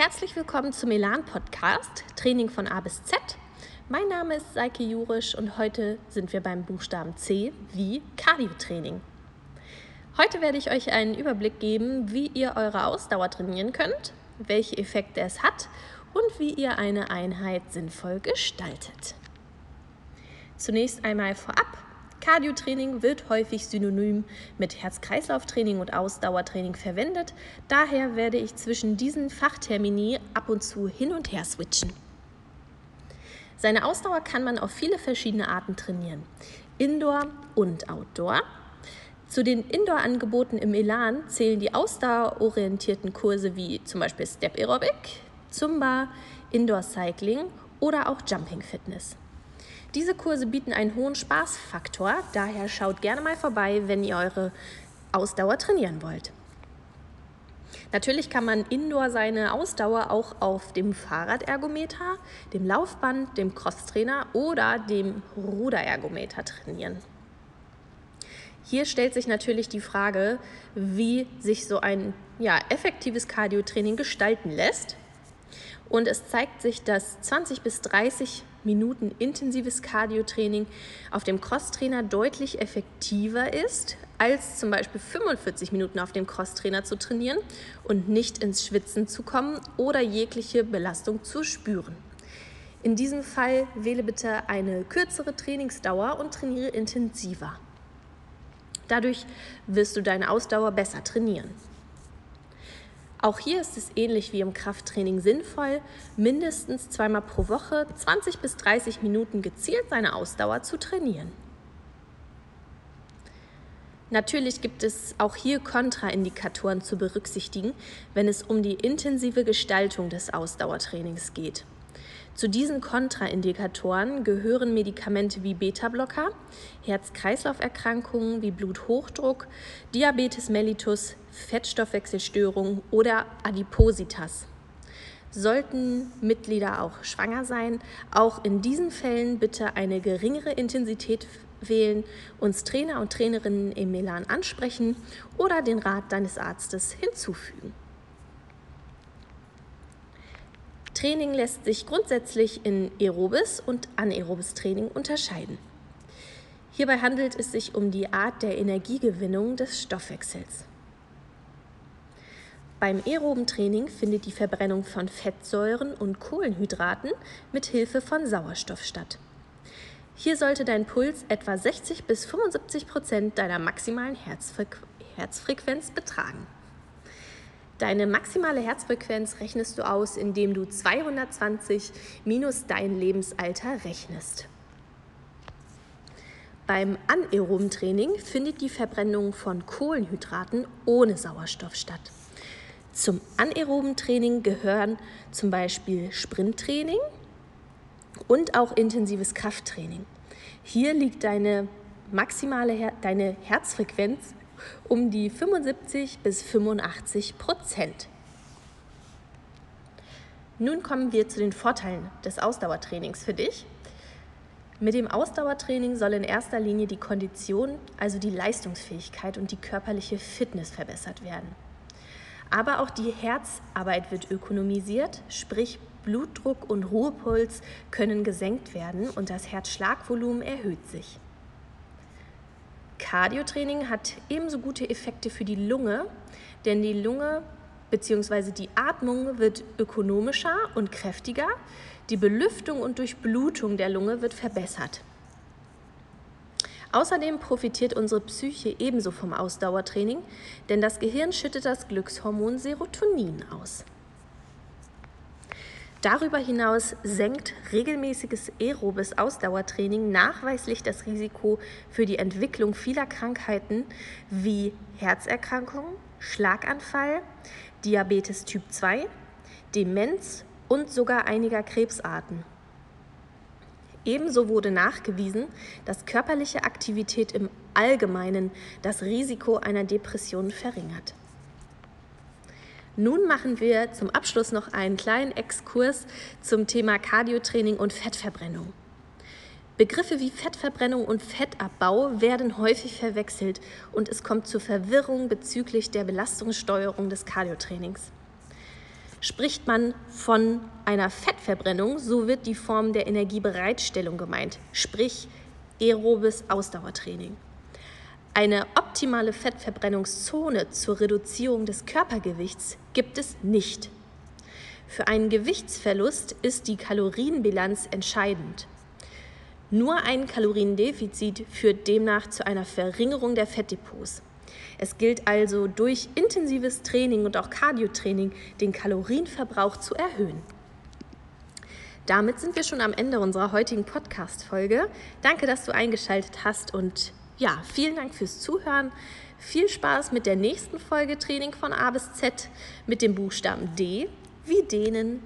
Herzlich willkommen zum Elan Podcast, Training von A bis Z. Mein Name ist Saike Jurisch und heute sind wir beim Buchstaben C wie Cardio-Training. Heute werde ich euch einen Überblick geben, wie ihr eure Ausdauer trainieren könnt, welche Effekte es hat und wie ihr eine Einheit sinnvoll gestaltet. Zunächst einmal vorab. Cardiotraining wird häufig synonym mit Herz-Kreislauf-Training und Ausdauertraining verwendet. Daher werde ich zwischen diesen Fachtermini ab und zu hin und her switchen. Seine Ausdauer kann man auf viele verschiedene Arten trainieren. Indoor und Outdoor. Zu den Indoor-Angeboten im Elan zählen die ausdauerorientierten Kurse wie zum Beispiel Step Aerobic, Zumba, Indoor Cycling oder auch Jumping Fitness. Diese Kurse bieten einen hohen Spaßfaktor, daher schaut gerne mal vorbei, wenn ihr eure Ausdauer trainieren wollt. Natürlich kann man indoor seine Ausdauer auch auf dem Fahrradergometer, dem Laufband, dem Crosstrainer oder dem Ruderergometer trainieren. Hier stellt sich natürlich die Frage, wie sich so ein ja, effektives Cardiotraining gestalten lässt. Und es zeigt sich, dass 20 bis 30 Minuten intensives Cardiotraining auf dem Crosstrainer deutlich effektiver ist, als zum Beispiel 45 Minuten auf dem Crosstrainer zu trainieren und nicht ins Schwitzen zu kommen oder jegliche Belastung zu spüren. In diesem Fall wähle bitte eine kürzere Trainingsdauer und trainiere intensiver. Dadurch wirst du deine Ausdauer besser trainieren. Auch hier ist es ähnlich wie im Krafttraining sinnvoll, mindestens zweimal pro Woche 20 bis 30 Minuten gezielt seine Ausdauer zu trainieren. Natürlich gibt es auch hier Kontraindikatoren zu berücksichtigen, wenn es um die intensive Gestaltung des Ausdauertrainings geht. Zu diesen Kontraindikatoren gehören Medikamente wie Beta-Blocker, Herz-Kreislauf-Erkrankungen wie Bluthochdruck, Diabetes mellitus, Fettstoffwechselstörungen oder Adipositas. Sollten Mitglieder auch schwanger sein, auch in diesen Fällen bitte eine geringere Intensität wählen, uns Trainer und Trainerinnen im Melan ansprechen oder den Rat deines Arztes hinzufügen. Training lässt sich grundsätzlich in aerobes und anaerobes Training unterscheiden. Hierbei handelt es sich um die Art der Energiegewinnung des Stoffwechsels. Beim aeroben Training findet die Verbrennung von Fettsäuren und Kohlenhydraten mit Hilfe von Sauerstoff statt. Hier sollte dein Puls etwa 60 bis 75 Prozent deiner maximalen Herzfrequ Herzfrequenz betragen. Deine maximale Herzfrequenz rechnest du aus, indem du 220 minus dein Lebensalter rechnest. Beim anaeroben Training findet die Verbrennung von Kohlenhydraten ohne Sauerstoff statt. Zum anaeroben Training gehören zum Beispiel Sprinttraining und auch intensives Krafttraining. Hier liegt deine maximale Her deine Herzfrequenz um die 75 bis 85 Prozent. Nun kommen wir zu den Vorteilen des Ausdauertrainings für dich. Mit dem Ausdauertraining soll in erster Linie die Kondition, also die Leistungsfähigkeit und die körperliche Fitness verbessert werden. Aber auch die Herzarbeit wird ökonomisiert, sprich Blutdruck und Ruhepuls können gesenkt werden und das Herzschlagvolumen erhöht sich. Cardiotraining hat ebenso gute Effekte für die Lunge, denn die Lunge bzw. die Atmung wird ökonomischer und kräftiger, die Belüftung und Durchblutung der Lunge wird verbessert. Außerdem profitiert unsere Psyche ebenso vom Ausdauertraining, denn das Gehirn schüttet das Glückshormon Serotonin aus. Darüber hinaus senkt regelmäßiges aerobes Ausdauertraining nachweislich das Risiko für die Entwicklung vieler Krankheiten wie Herzerkrankungen, Schlaganfall, Diabetes Typ 2, Demenz und sogar einiger Krebsarten. Ebenso wurde nachgewiesen, dass körperliche Aktivität im Allgemeinen das Risiko einer Depression verringert. Nun machen wir zum Abschluss noch einen kleinen Exkurs zum Thema Cardiotraining und Fettverbrennung. Begriffe wie Fettverbrennung und Fettabbau werden häufig verwechselt und es kommt zur Verwirrung bezüglich der Belastungssteuerung des Cardiotrainings. Spricht man von einer Fettverbrennung, so wird die Form der Energiebereitstellung gemeint, sprich aerobes Ausdauertraining. Eine optimale Fettverbrennungszone zur Reduzierung des Körpergewichts gibt es nicht. Für einen Gewichtsverlust ist die Kalorienbilanz entscheidend. Nur ein Kaloriendefizit führt demnach zu einer Verringerung der Fettdepots. Es gilt also durch intensives Training und auch Cardiotraining den Kalorienverbrauch zu erhöhen. Damit sind wir schon am Ende unserer heutigen Podcast-Folge. Danke, dass du eingeschaltet hast und ja, vielen Dank fürs Zuhören. Viel Spaß mit der nächsten Folge Training von A bis Z mit dem Buchstaben D wie denen